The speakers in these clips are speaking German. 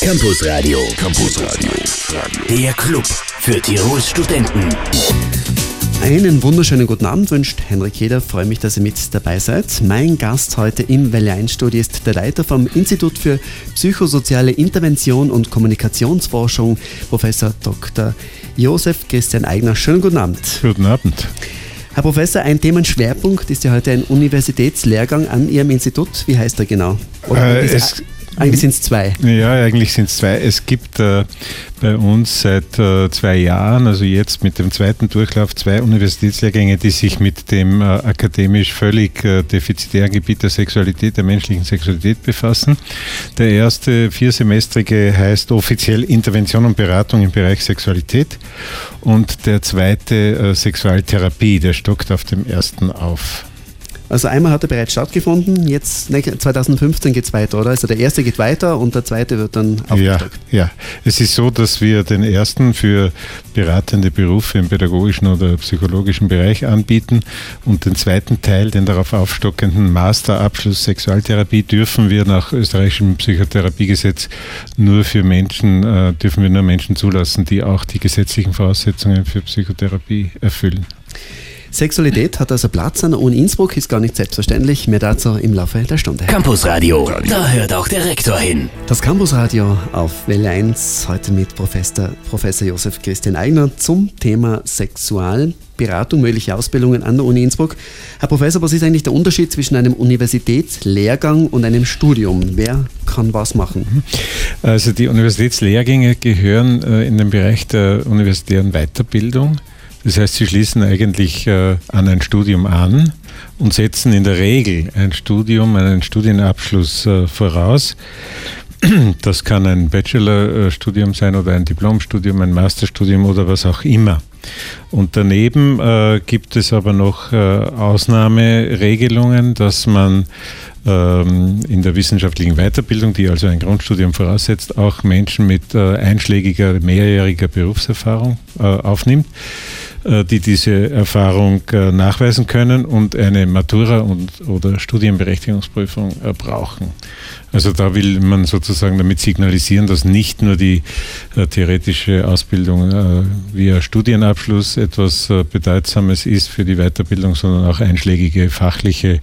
Campus Radio. Campus Radio. Der Club für Tirols Studenten. Einen wunderschönen guten Abend wünscht Henrik Jeder. Freue mich, dass ihr mit dabei seid. Mein Gast heute im Welle 1 Studio ist der Leiter vom Institut für Psychosoziale Intervention und Kommunikationsforschung, Professor Dr. Josef Christian Eigner. Schönen guten Abend. Guten Abend. Herr Professor, ein Themenschwerpunkt ist ja heute ein Universitätslehrgang an Ihrem Institut. Wie heißt er genau? Äh, es, eigentlich sind es zwei. Ja, eigentlich sind es zwei. Es gibt äh, bei uns seit äh, zwei Jahren, also jetzt mit dem zweiten Durchlauf, zwei Universitätslehrgänge, die sich mit dem äh, akademisch völlig äh, defizitären Gebiet der Sexualität, der menschlichen Sexualität befassen. Der erste viersemestrige heißt offiziell Intervention und Beratung im Bereich Sexualität und der zweite äh, Sexualtherapie, der stockt auf dem ersten auf. Also einmal hat er bereits stattgefunden, jetzt 2015 geht es weiter, oder? Also der erste geht weiter und der zweite wird dann aufgestockt. Ja, ja, es ist so, dass wir den ersten für beratende Berufe im pädagogischen oder psychologischen Bereich anbieten und den zweiten Teil, den darauf aufstockenden Masterabschluss Sexualtherapie, dürfen wir nach österreichischem Psychotherapiegesetz nur für Menschen, äh, dürfen wir nur Menschen zulassen, die auch die gesetzlichen Voraussetzungen für Psychotherapie erfüllen. Sexualität hat also Platz an der Uni Innsbruck, ist gar nicht selbstverständlich. Mehr dazu im Laufe der Stunde. Campusradio, da hört auch der Rektor hin. Das Campusradio auf Welle 1, heute mit Professor, Professor Josef Christian Eigner zum Thema Sexualberatung, mögliche Ausbildungen an der Uni Innsbruck. Herr Professor, was ist eigentlich der Unterschied zwischen einem Universitätslehrgang und einem Studium? Wer kann was machen? Also die Universitätslehrgänge gehören äh, in den Bereich der universitären Weiterbildung. Das heißt, sie schließen eigentlich äh, an ein Studium an und setzen in der Regel ein Studium, einen Studienabschluss äh, voraus. Das kann ein Bachelorstudium sein oder ein Diplomstudium, ein Masterstudium oder was auch immer. Und daneben äh, gibt es aber noch äh, Ausnahmeregelungen, dass man ähm, in der wissenschaftlichen Weiterbildung, die also ein Grundstudium voraussetzt, auch Menschen mit äh, einschlägiger, mehrjähriger Berufserfahrung äh, aufnimmt. Äh, die diese Erfahrung äh, nachweisen können und eine Matura- und, oder Studienberechtigungsprüfung äh, brauchen. Also da will man sozusagen damit signalisieren, dass nicht nur die theoretische Ausbildung via Studienabschluss etwas Bedeutsames ist für die Weiterbildung, sondern auch einschlägige fachliche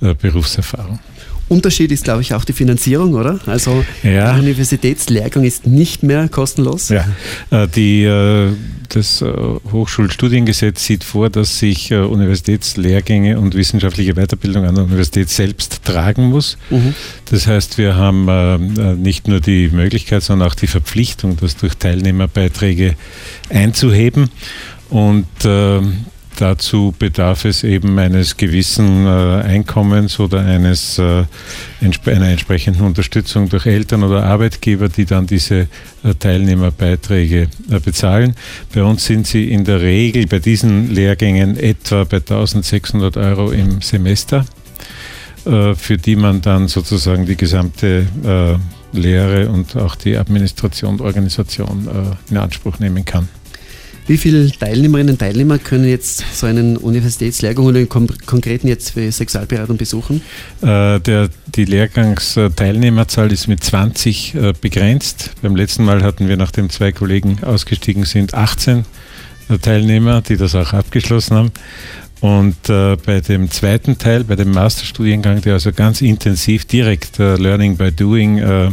Berufserfahrung. Unterschied ist, glaube ich, auch die Finanzierung, oder? Also ja. der Universitätslehrgang ist nicht mehr kostenlos. Ja, äh, die, äh, das äh, Hochschulstudiengesetz sieht vor, dass sich Universitätslehrgänge und wissenschaftliche Weiterbildung an der Universität selbst tragen muss. Mhm. Das heißt, wir haben nicht nur die Möglichkeit, sondern auch die Verpflichtung, das durch Teilnehmerbeiträge einzuheben. Und Dazu bedarf es eben eines gewissen äh, Einkommens oder eines, äh, einer entsprechenden Unterstützung durch Eltern oder Arbeitgeber, die dann diese äh, Teilnehmerbeiträge bezahlen. Bei uns sind sie in der Regel bei diesen Lehrgängen etwa bei 1600 Euro im Semester, für die man dann sozusagen die gesamte Lehre und auch die Administration und Organisation in Anspruch nehmen kann. Wie viele Teilnehmerinnen und Teilnehmer können jetzt so einen Universitätslehrgang oder im Konkreten jetzt für Sexualberatung besuchen? Äh, der, die Lehrgangsteilnehmerzahl ist mit 20 äh, begrenzt. Beim letzten Mal hatten wir, nachdem zwei Kollegen ausgestiegen sind, 18 äh, Teilnehmer, die das auch abgeschlossen haben. Und äh, bei dem zweiten Teil, bei dem Masterstudiengang, der also ganz intensiv direkt äh, Learning by Doing äh,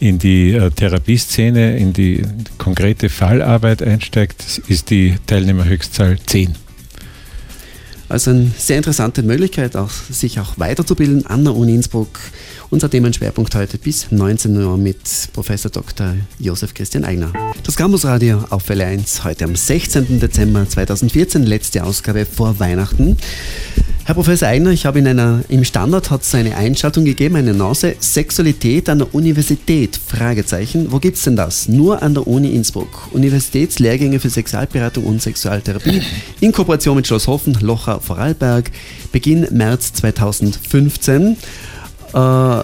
in die äh, Therapieszene, in die konkrete Fallarbeit einsteigt, ist die Teilnehmerhöchstzahl 10. Also eine sehr interessante Möglichkeit, auch, sich auch weiterzubilden an der Uni Innsbruck. Unser Themenschwerpunkt heute bis 19 Uhr mit Professor Dr. Josef Christian Eigner. Das Campusradio auf Welle 1 heute am 16. Dezember 2014, letzte Ausgabe vor Weihnachten. Herr Professor Eigner, ich habe in einer, im Standard hat es eine Einschaltung gegeben, eine Nase, Sexualität an der Universität, Fragezeichen. Wo es denn das? Nur an der Uni Innsbruck. Universitätslehrgänge für Sexualberatung und Sexualtherapie in Kooperation mit Schloss Hofen, Locher, Vorarlberg, Beginn März 2015. Äh,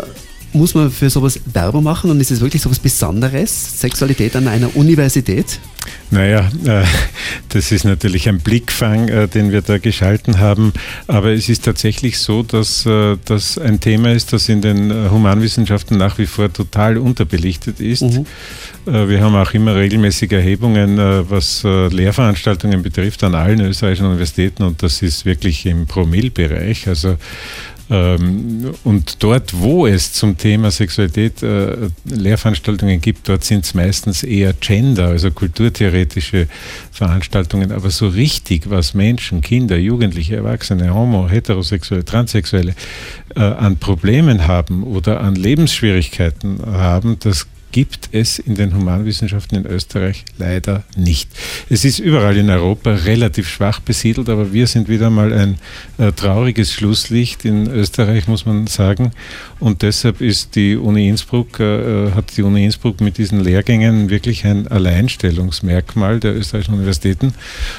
Muss man für sowas Werbung machen und ist es wirklich sowas Besonderes, Sexualität an einer Universität? Naja, äh, das ist natürlich ein Blickfang, äh, den wir da geschalten haben. Aber es ist tatsächlich so, dass äh, das ein Thema ist, das in den Humanwissenschaften nach wie vor total unterbelichtet ist. Mhm. Wir haben auch immer regelmäßige Erhebungen, was Lehrveranstaltungen betrifft, an allen österreichischen Universitäten und das ist wirklich im Promillbereich. Also und dort, wo es zum Thema Sexualität äh, Lehrveranstaltungen gibt, dort sind es meistens eher Gender, also kulturtheoretische Veranstaltungen. Aber so richtig, was Menschen, Kinder, Jugendliche, Erwachsene, Homo, Heterosexuelle, Transsexuelle äh, an Problemen haben oder an Lebensschwierigkeiten haben, das gibt es in den Humanwissenschaften in Österreich leider nicht. Es ist überall in Europa relativ schwach besiedelt, aber wir sind wieder mal ein äh, trauriges Schlusslicht in Österreich, muss man sagen. Und deshalb ist die Uni Innsbruck, äh, hat die Uni Innsbruck mit diesen Lehrgängen wirklich ein Alleinstellungsmerkmal der österreichischen Universitäten.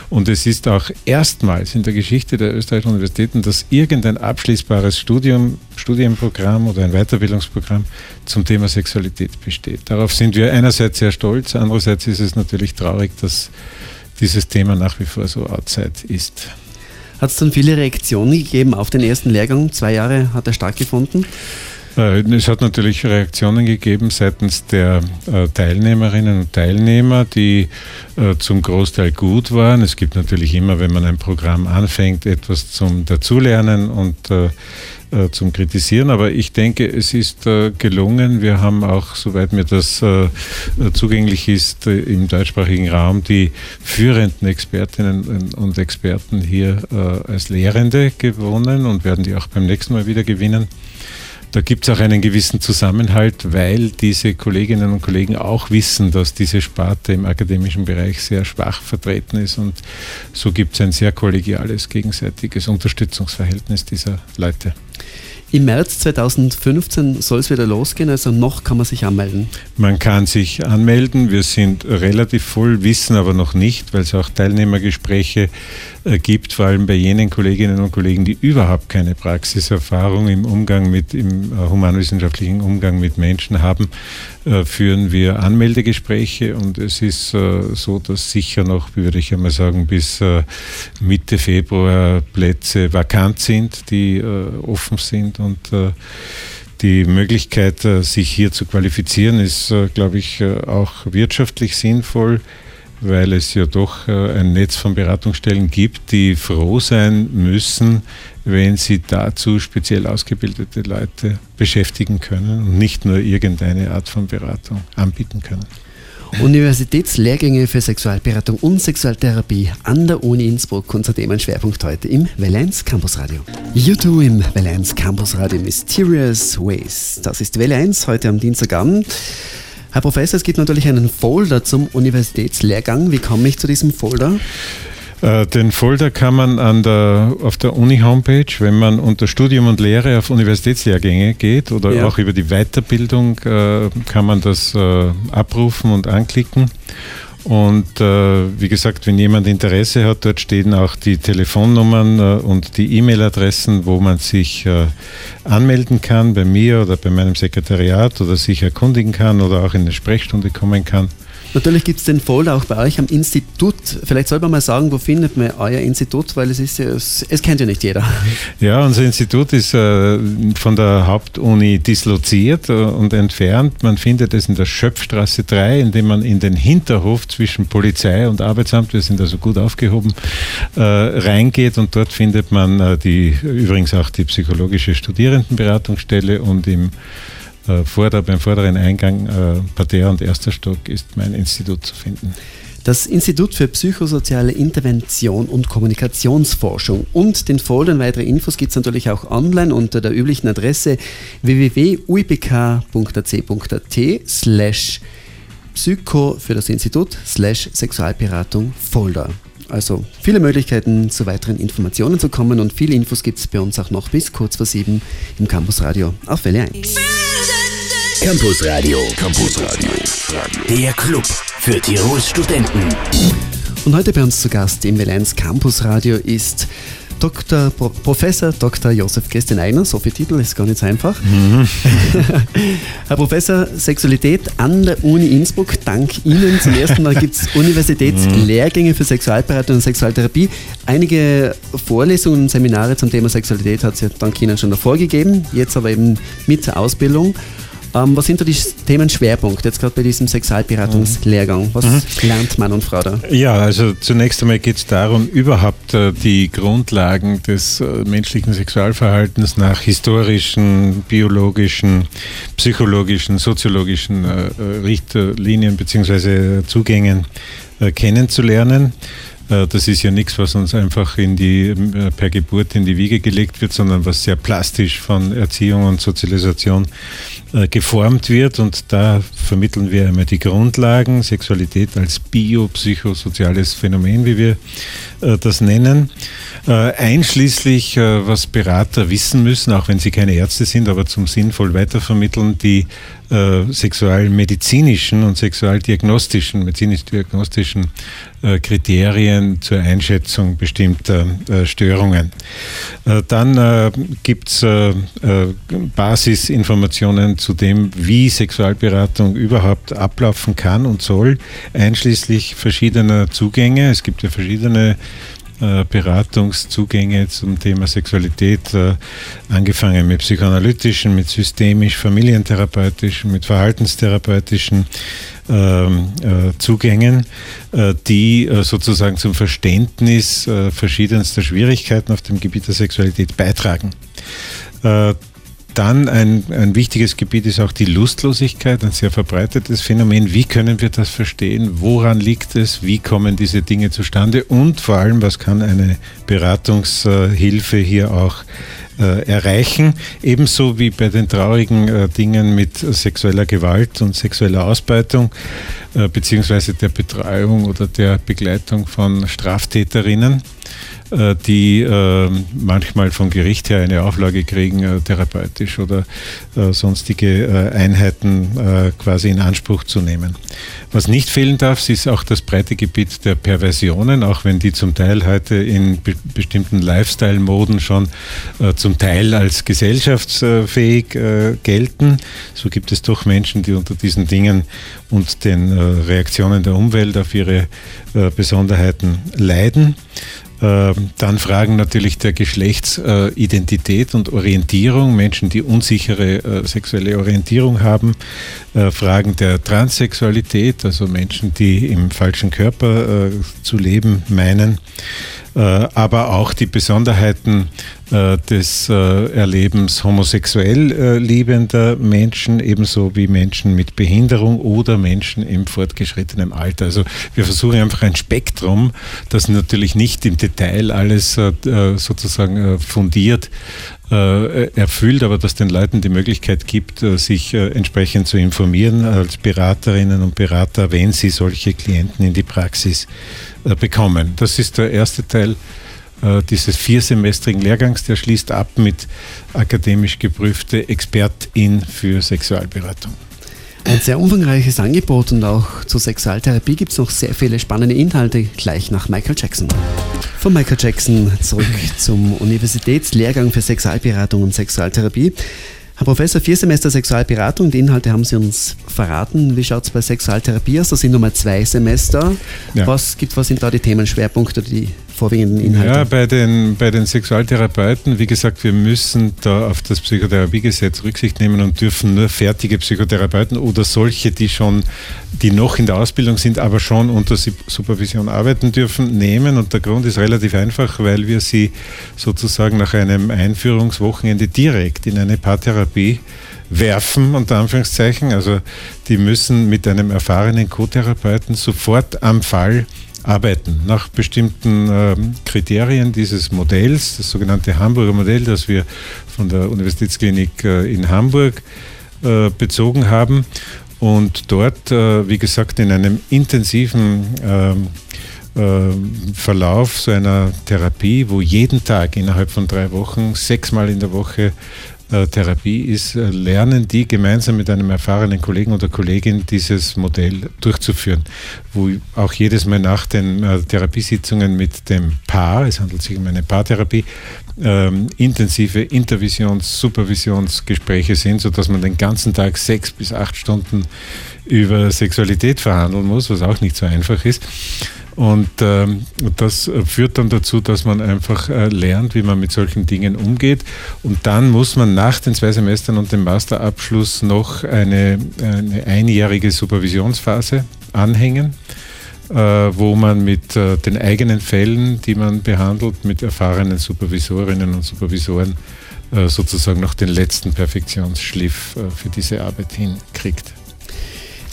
Und es ist auch erstmals in der Geschichte der österreichischen Universitäten, dass irgendein abschließbares Studium, Studienprogramm oder ein Weiterbildungsprogramm zum Thema Sexualität besteht. Darauf sind wir einerseits sehr stolz, andererseits ist es natürlich traurig, dass dieses Thema nach wie vor so outside ist. Hat es dann viele Reaktionen gegeben auf den ersten Lehrgang? Zwei Jahre hat er stattgefunden? Äh, es hat natürlich Reaktionen gegeben seitens der äh, Teilnehmerinnen und Teilnehmer, die äh, zum Großteil gut waren. Es gibt natürlich immer, wenn man ein Programm anfängt, etwas zum Dazulernen und zum Kritisieren, aber ich denke, es ist gelungen. Wir haben auch, soweit mir das zugänglich ist, im deutschsprachigen Raum die führenden Expertinnen und Experten hier als Lehrende gewonnen und werden die auch beim nächsten Mal wieder gewinnen. Da gibt es auch einen gewissen Zusammenhalt, weil diese Kolleginnen und Kollegen auch wissen, dass diese Sparte im akademischen Bereich sehr schwach vertreten ist und so gibt es ein sehr kollegiales, gegenseitiges Unterstützungsverhältnis dieser Leute. Im März 2015 soll es wieder losgehen, also noch kann man sich anmelden. Man kann sich anmelden. Wir sind relativ voll, wissen aber noch nicht, weil es auch Teilnehmergespräche äh, gibt, vor allem bei jenen Kolleginnen und Kollegen, die überhaupt keine Praxiserfahrung im Umgang mit, im äh, humanwissenschaftlichen Umgang mit Menschen haben, führen wir Anmeldegespräche und es ist so, dass sicher noch, würde ich einmal sagen, bis Mitte Februar Plätze vakant sind, die offen sind und die Möglichkeit, sich hier zu qualifizieren, ist, glaube ich, auch wirtschaftlich sinnvoll weil es ja doch äh, ein Netz von Beratungsstellen gibt, die froh sein müssen, wenn sie dazu speziell ausgebildete Leute beschäftigen können und nicht nur irgendeine Art von Beratung anbieten können. Universitätslehrgänge für Sexualberatung und Sexualtherapie an der Uni Innsbruck, unser Themenschwerpunkt heute im 1 Campus Radio. YouTube im 1 Campus Radio Mysterious Ways. Das ist Welle 1 heute am Dienstagabend. Herr Professor, es gibt natürlich einen Folder zum Universitätslehrgang. Wie komme ich zu diesem Folder? Äh, den Folder kann man an der, auf der Uni-Homepage, wenn man unter Studium und Lehre auf Universitätslehrgänge geht oder ja. auch über die Weiterbildung, äh, kann man das äh, abrufen und anklicken. Und äh, wie gesagt, wenn jemand Interesse hat, dort stehen auch die Telefonnummern äh, und die E-Mail-Adressen, wo man sich äh, anmelden kann bei mir oder bei meinem Sekretariat oder sich erkundigen kann oder auch in eine Sprechstunde kommen kann. Natürlich gibt es den Folder auch bei euch am Institut. Vielleicht soll man mal sagen, wo findet man euer Institut, weil es ist ja, es, es kennt ja nicht jeder. Ja, unser Institut ist äh, von der Hauptuni disloziert äh, und entfernt. Man findet es in der Schöpfstraße 3, indem man in den Hinterhof zwischen Polizei und Arbeitsamt, wir sind also gut aufgehoben, äh, reingeht und dort findet man äh, die übrigens auch die psychologische Studierendenberatungsstelle und im äh, Vorder-, beim vorderen Eingang, äh, Parterre und erster Stock, ist mein Institut zu finden. Das Institut für psychosoziale Intervention und Kommunikationsforschung und den Folder weitere Infos gibt es natürlich auch online unter der üblichen Adresse www.uipk.ac.at slash Psycho für das Institut slash Sexualberatung Folder. Also viele Möglichkeiten zu weiteren Informationen zu kommen und viele Infos gibt es bei uns auch noch bis kurz vor sieben im Campus Radio auf Welle 1. Campus Radio. Campus Radio. Der Club für Tirols Studenten. Und heute bei uns zu Gast im Welle 1 Campus Radio ist Dr. Pro Professor Dr. Josef Christian Einer, so viel Titel ist gar nicht so einfach. Mhm. Herr Professor, Sexualität an der Uni Innsbruck, dank Ihnen zum ersten Mal gibt es Universitätslehrgänge für Sexualberatung und Sexualtherapie. Einige Vorlesungen und Seminare zum Thema Sexualität hat es ja dank Ihnen schon davor gegeben, jetzt aber eben mit der Ausbildung. Ähm, was sind da die Themenschwerpunkte jetzt gerade bei diesem Sexualberatungslehrgang? Was mhm. lernt Mann und Frau da? Ja, also zunächst einmal geht es darum, überhaupt äh, die Grundlagen des äh, menschlichen Sexualverhaltens nach historischen, biologischen, psychologischen, soziologischen äh, äh Richtlinien bzw. Zugängen äh, kennenzulernen. Äh, das ist ja nichts, was uns einfach in die, äh, per Geburt in die Wiege gelegt wird, sondern was sehr plastisch von Erziehung und Sozialisation äh, geformt wird. Und da vermitteln wir einmal die Grundlagen, Sexualität als biopsychosoziales Phänomen, wie wir das nennen. Einschließlich, was Berater wissen müssen, auch wenn sie keine Ärzte sind, aber zum sinnvoll weitervermitteln, die äh, sexualmedizinischen und sexualdiagnostischen, medizinisch-diagnostischen äh, Kriterien zur Einschätzung bestimmter äh, Störungen. Äh, dann äh, gibt es äh, Basisinformationen zu dem, wie Sexualberatung überhaupt ablaufen kann und soll, einschließlich verschiedener Zugänge. Es gibt ja verschiedene äh, Beratungszugänge zum Thema Sexualität, äh, angefangen mit psychoanalytischen, mit systemisch, familientherapeutischen, mit verhaltenstherapeutischen ähm, äh, Zugängen, die sozusagen zum Verständnis verschiedenster Schwierigkeiten auf dem Gebiet der Sexualität beitragen. Dann ein, ein wichtiges Gebiet ist auch die Lustlosigkeit, ein sehr verbreitetes Phänomen. Wie können wir das verstehen? Woran liegt es? Wie kommen diese Dinge zustande? Und vor allem, was kann eine Beratungshilfe hier auch äh, erreichen? Ebenso wie bei den traurigen äh, Dingen mit sexueller Gewalt und sexueller Ausbeutung äh, beziehungsweise der Betreuung oder der Begleitung von Straftäterinnen. Äh, die äh, manchmal vom Gericht her eine Auflage kriegen, äh, therapeutisch oder sonstige Einheiten quasi in Anspruch zu nehmen. Was nicht fehlen darf, ist auch das breite Gebiet der Perversionen, auch wenn die zum Teil heute in be bestimmten Lifestyle-Moden schon zum Teil als gesellschaftsfähig gelten. So gibt es doch Menschen, die unter diesen Dingen und den Reaktionen der Umwelt auf ihre Besonderheiten leiden. Ähm, dann Fragen natürlich der Geschlechtsidentität und Orientierung, Menschen, die unsichere äh, sexuelle Orientierung haben, äh, Fragen der Transsexualität, also Menschen, die im falschen Körper äh, zu leben meinen, aber auch die Besonderheiten des Erlebens homosexuell liebender Menschen, ebenso wie Menschen mit Behinderung oder Menschen im fortgeschrittenen Alter. Also wir versuchen einfach ein Spektrum, das natürlich nicht im Detail alles sozusagen fundiert äh, erfüllt, aber dass den Leuten die Möglichkeit gibt, äh, sich äh, entsprechend zu informieren als Beraterinnen und Berater, wenn sie solche Klienten in die Praxis bekommen. Das ist der erste Teil dieses viersemestrigen Lehrgangs, der schließt ab mit akademisch geprüfte Expertin für Sexualberatung. Ein sehr umfangreiches Angebot und auch zur Sexualtherapie gibt es noch sehr viele spannende Inhalte, gleich nach Michael Jackson. Von Michael Jackson zurück zum Universitätslehrgang für Sexualberatung und Sexualtherapie. Herr Professor, vier Semester Sexualberatung, die Inhalte haben Sie uns verraten. Wie schaut es bei Sexualtherapie aus? Das sind nochmal zwei Semester. Ja. Was, gibt, was sind da die Themenschwerpunkte, die vorwiegenden Inhalte? Ja, bei den, bei den Sexualtherapeuten, wie gesagt, wir müssen da auf das Psychotherapiegesetz Rücksicht nehmen und dürfen nur fertige Psychotherapeuten oder solche, die schon, die noch in der Ausbildung sind, aber schon unter Supervision arbeiten dürfen, nehmen. Und der Grund ist relativ einfach, weil wir sie sozusagen nach einem Einführungswochenende direkt in eine Paartherapie werfen, unter Anführungszeichen. Also die müssen mit einem erfahrenen Co-Therapeuten sofort am Fall arbeiten. Nach bestimmten äh, Kriterien dieses Modells, das sogenannte Hamburger Modell, das wir von der Universitätsklinik äh, in Hamburg äh, bezogen haben und dort, äh, wie gesagt, in einem intensiven ähm, äh, Verlauf so einer Therapie, wo jeden Tag innerhalb von drei Wochen, sechsmal in der Woche Therapie ist, äh, lernen die gemeinsam mit einem erfahrenen Kollegen oder Kollegin dieses Modell durchzuführen, wo auch jedes Mal nach den äh, Therapiesitzungen mit dem Paar, es handelt sich um eine Paartherapie, ähm, intensive Intervisions-, Supervisionsgespräche sind, sodass man den ganzen Tag sechs bis acht Stunden über Sexualität verhandeln muss, was auch nicht so einfach ist. Und ähm, das führt dann dazu, dass man einfach äh, lernt, wie man mit solchen Dingen umgeht. Und dann muss man nach den zwei Semestern und dem Masterabschluss noch eine, eine einjährige Supervisionsphase anhängen, äh, wo man mit äh, den eigenen Fällen, die man behandelt, mit erfahrenen Supervisorinnen und Supervisoren äh, sozusagen noch den letzten Perfektionsschliff für diese Arbeit hinkriegt.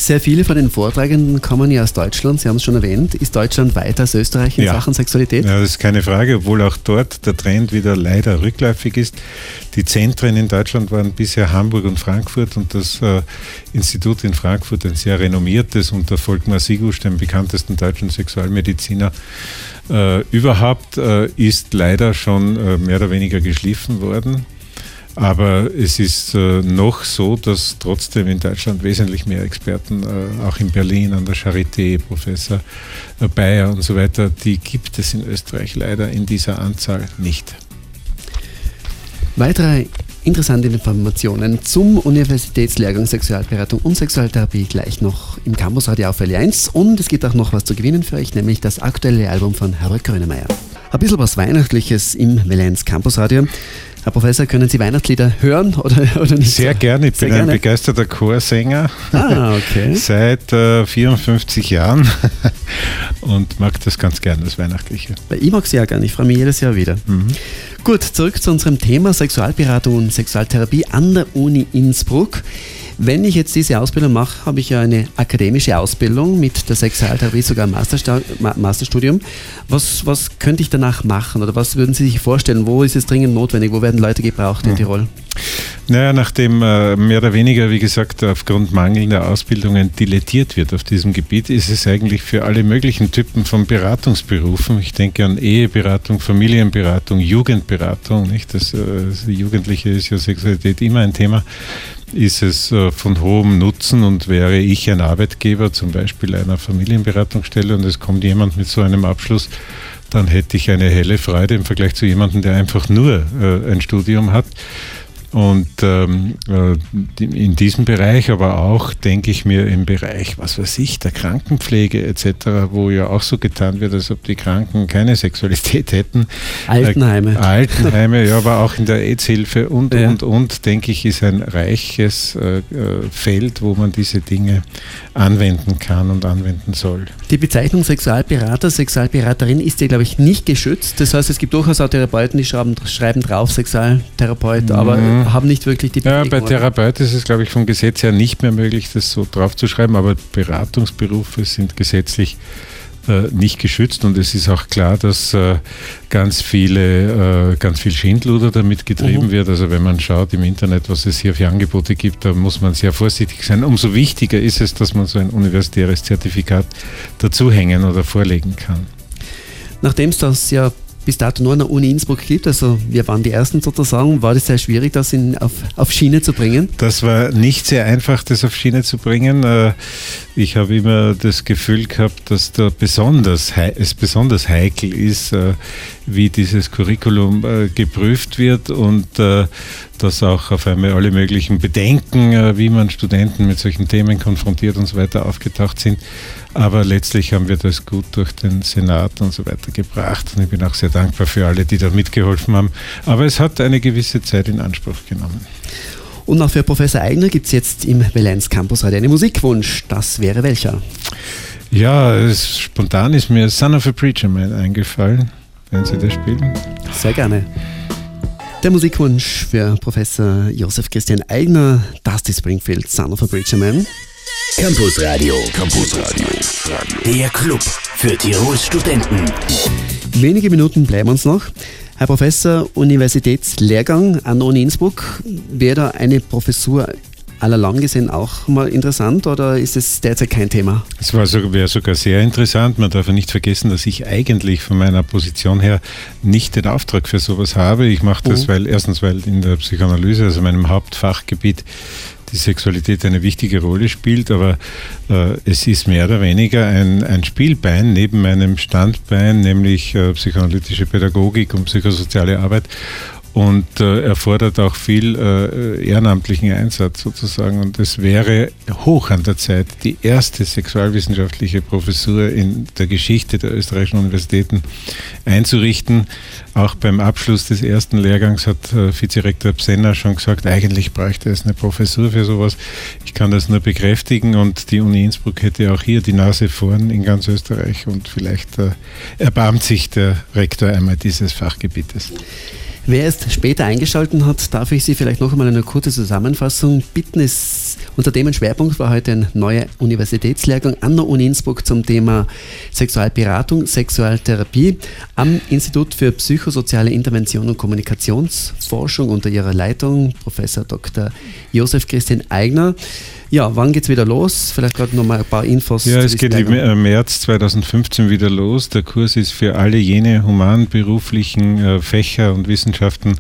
Sehr viele von den Vortragenden kommen ja aus Deutschland, Sie haben es schon erwähnt. Ist Deutschland weiter als Österreich in ja. Sachen Sexualität? Ja, das ist keine Frage, obwohl auch dort der Trend wieder leider rückläufig ist. Die Zentren in Deutschland waren bisher Hamburg und Frankfurt und das äh, Institut in Frankfurt, ein sehr renommiertes unter Volkmar Sigusch, dem bekanntesten deutschen Sexualmediziner, äh, überhaupt, äh, ist leider schon äh, mehr oder weniger geschliffen worden. Aber es ist äh, noch so, dass trotzdem in Deutschland wesentlich mehr Experten, äh, auch in Berlin an der Charité, Professor äh, Bayer und so weiter, die gibt es in Österreich leider in dieser Anzahl nicht. Weitere interessante Informationen zum Universitätslehrgang Sexualberatung und Sexualtherapie gleich noch im Campus Radio auf L1 und es gibt auch noch was zu gewinnen für euch, nämlich das aktuelle Album von Herbert Grönemeyer. Ein bisschen was Weihnachtliches im L1 Campus Radio. Herr Professor, können Sie Weihnachtslieder hören oder, oder nicht? Sehr gerne, ich Sehr bin gerne. ein begeisterter Chorsänger ah, okay. seit äh, 54 Jahren und mag das ganz gerne, das Weihnachtliche. Ich mag es ja gerne, ich freue mich jedes Jahr wieder. Mhm. Gut, zurück zu unserem Thema Sexualberatung und Sexualtherapie an der Uni Innsbruck. Wenn ich jetzt diese Ausbildung mache, habe ich ja eine akademische Ausbildung mit der Sexualtherapie, sogar ein Masterstudium. Was, was könnte ich danach machen oder was würden Sie sich vorstellen? Wo ist es dringend notwendig? Wo werden Leute gebraucht in mhm. Tirol? Naja, nachdem äh, mehr oder weniger, wie gesagt, aufgrund mangelnder Ausbildungen dilettiert wird auf diesem Gebiet, ist es eigentlich für alle möglichen Typen von Beratungsberufen, ich denke an Eheberatung, Familienberatung, Jugendberatung, nicht? Das, äh, Jugendliche ist ja Sexualität immer ein Thema, ist es äh, von hohem Nutzen und wäre ich ein Arbeitgeber, zum Beispiel einer Familienberatungsstelle, und es kommt jemand mit so einem Abschluss, dann hätte ich eine helle Freude im Vergleich zu jemandem, der einfach nur äh, ein Studium hat. Und ähm, äh, in diesem Bereich, aber auch, denke ich mir, im Bereich, was weiß ich, der Krankenpflege etc., wo ja auch so getan wird, als ob die Kranken keine Sexualität hätten. Altenheime. Äh, Altenheime, ja, aber auch in der AIDS-Hilfe und, ja. und, und, denke ich, ist ein reiches äh, äh, Feld, wo man diese Dinge anwenden kann und anwenden soll. Die Bezeichnung Sexualberater, Sexualberaterin ist ja, glaube ich, nicht geschützt. Das heißt, es gibt durchaus auch Therapeuten, die schreiben, schreiben drauf Sexualtherapeut, mhm. Haben nicht wirklich die Ja, bei Therapeut ist es, glaube ich, vom Gesetz her nicht mehr möglich, das so draufzuschreiben, aber Beratungsberufe sind gesetzlich äh, nicht geschützt und es ist auch klar, dass äh, ganz viele, äh, ganz viel Schindluder damit getrieben mhm. wird. Also wenn man schaut im Internet, was es hier für Angebote gibt, da muss man sehr vorsichtig sein. Umso wichtiger ist es, dass man so ein universitäres Zertifikat dazuhängen oder vorlegen kann. Nachdem es das ja bis dato nur an der Uni Innsbruck gibt, also wir waren die Ersten sozusagen, war das sehr schwierig, das in, auf, auf Schiene zu bringen? Das war nicht sehr einfach, das auf Schiene zu bringen. Äh, ich habe immer das Gefühl gehabt, dass da besonders, es besonders heikel ist, äh, wie dieses Curriculum äh, geprüft wird und dass auch auf einmal alle möglichen Bedenken, wie man Studenten mit solchen Themen konfrontiert und so weiter aufgetaucht sind. Aber letztlich haben wir das gut durch den Senat und so weiter gebracht. Und ich bin auch sehr dankbar für alle, die da mitgeholfen haben. Aber es hat eine gewisse Zeit in Anspruch genommen. Und auch für Professor Eigner gibt es jetzt im Valenz Campus heute einen Musikwunsch. Das wäre welcher? Ja, es, spontan ist mir Son of a Preacher Man eingefallen, wenn Sie das spielen. Sehr gerne. Der Musikwunsch für Professor Josef Christian Eigner, Dusty Springfield, Son of a Preacher Man. Campus Radio. Campus Radio. Der Club für Tirols Studenten. Wenige Minuten bleiben uns noch. Herr Professor, Universitätslehrgang an der Uni Innsbruck, wäre da eine Professur allerlang gesehen auch mal interessant oder ist es derzeit kein Thema? Es war so, wäre sogar sehr interessant. Man darf ja nicht vergessen, dass ich eigentlich von meiner Position her nicht den Auftrag für sowas habe. Ich mache das, mhm. weil erstens, weil in der Psychoanalyse, also meinem Hauptfachgebiet, die Sexualität eine wichtige Rolle spielt, aber äh, es ist mehr oder weniger ein, ein Spielbein neben meinem Standbein, nämlich äh, psychoanalytische Pädagogik und psychosoziale Arbeit und äh, erfordert auch viel äh, ehrenamtlichen Einsatz sozusagen. Und es wäre hoch an der Zeit, die erste sexualwissenschaftliche Professur in der Geschichte der österreichischen Universitäten einzurichten. Auch beim Abschluss des ersten Lehrgangs hat äh, Vizerektor Psenner schon gesagt, eigentlich bräuchte es eine Professur für sowas. Ich kann das nur bekräftigen und die Uni Innsbruck hätte auch hier die Nase vorn in ganz Österreich und vielleicht äh, erbarmt sich der Rektor einmal dieses Fachgebietes. Wer erst später eingeschaltet hat, darf ich Sie vielleicht noch einmal eine kurze Zusammenfassung bitten. Es, unser Themenschwerpunkt war heute ein neuer Universitätslehrgang an der Uni Innsbruck zum Thema Sexualberatung, Sexualtherapie am Institut für psychosoziale Intervention und Kommunikationsforschung unter ihrer Leitung Professor Dr. Josef Christian Eigner. Ja, wann geht es wieder los? Vielleicht gerade noch mal ein paar Infos. Ja, es geht im März 2015 wieder los. Der Kurs ist für alle jene humanberuflichen äh, Fächer und Wissenschaften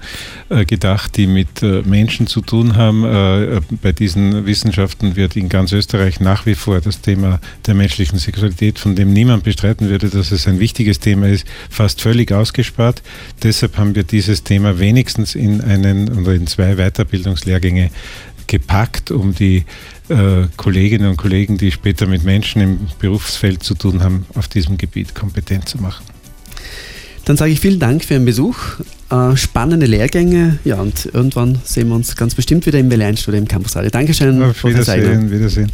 äh, gedacht, die mit äh, Menschen zu tun haben. Bei diesen Wissenschaften wird in ganz Österreich nach wie vor das Thema der menschlichen Sexualität, von dem niemand bestreiten würde, dass es ein wichtiges Thema ist, fast völlig ausgespart. Deshalb haben wir dieses Thema wenigstens in einen oder in zwei Weiterbildungslehrgänge gepackt, um die äh, Kolleginnen und Kollegen, die später mit Menschen im Berufsfeld zu tun haben, auf diesem Gebiet kompetent zu machen. Dann sage ich vielen Dank für Ihren Besuch. Äh, spannende Lehrgänge. Ja, und irgendwann sehen wir uns ganz bestimmt wieder im WL1-Studio im Campus Radio. Dankeschön. Auf Wiedersehen, Wiedersehen.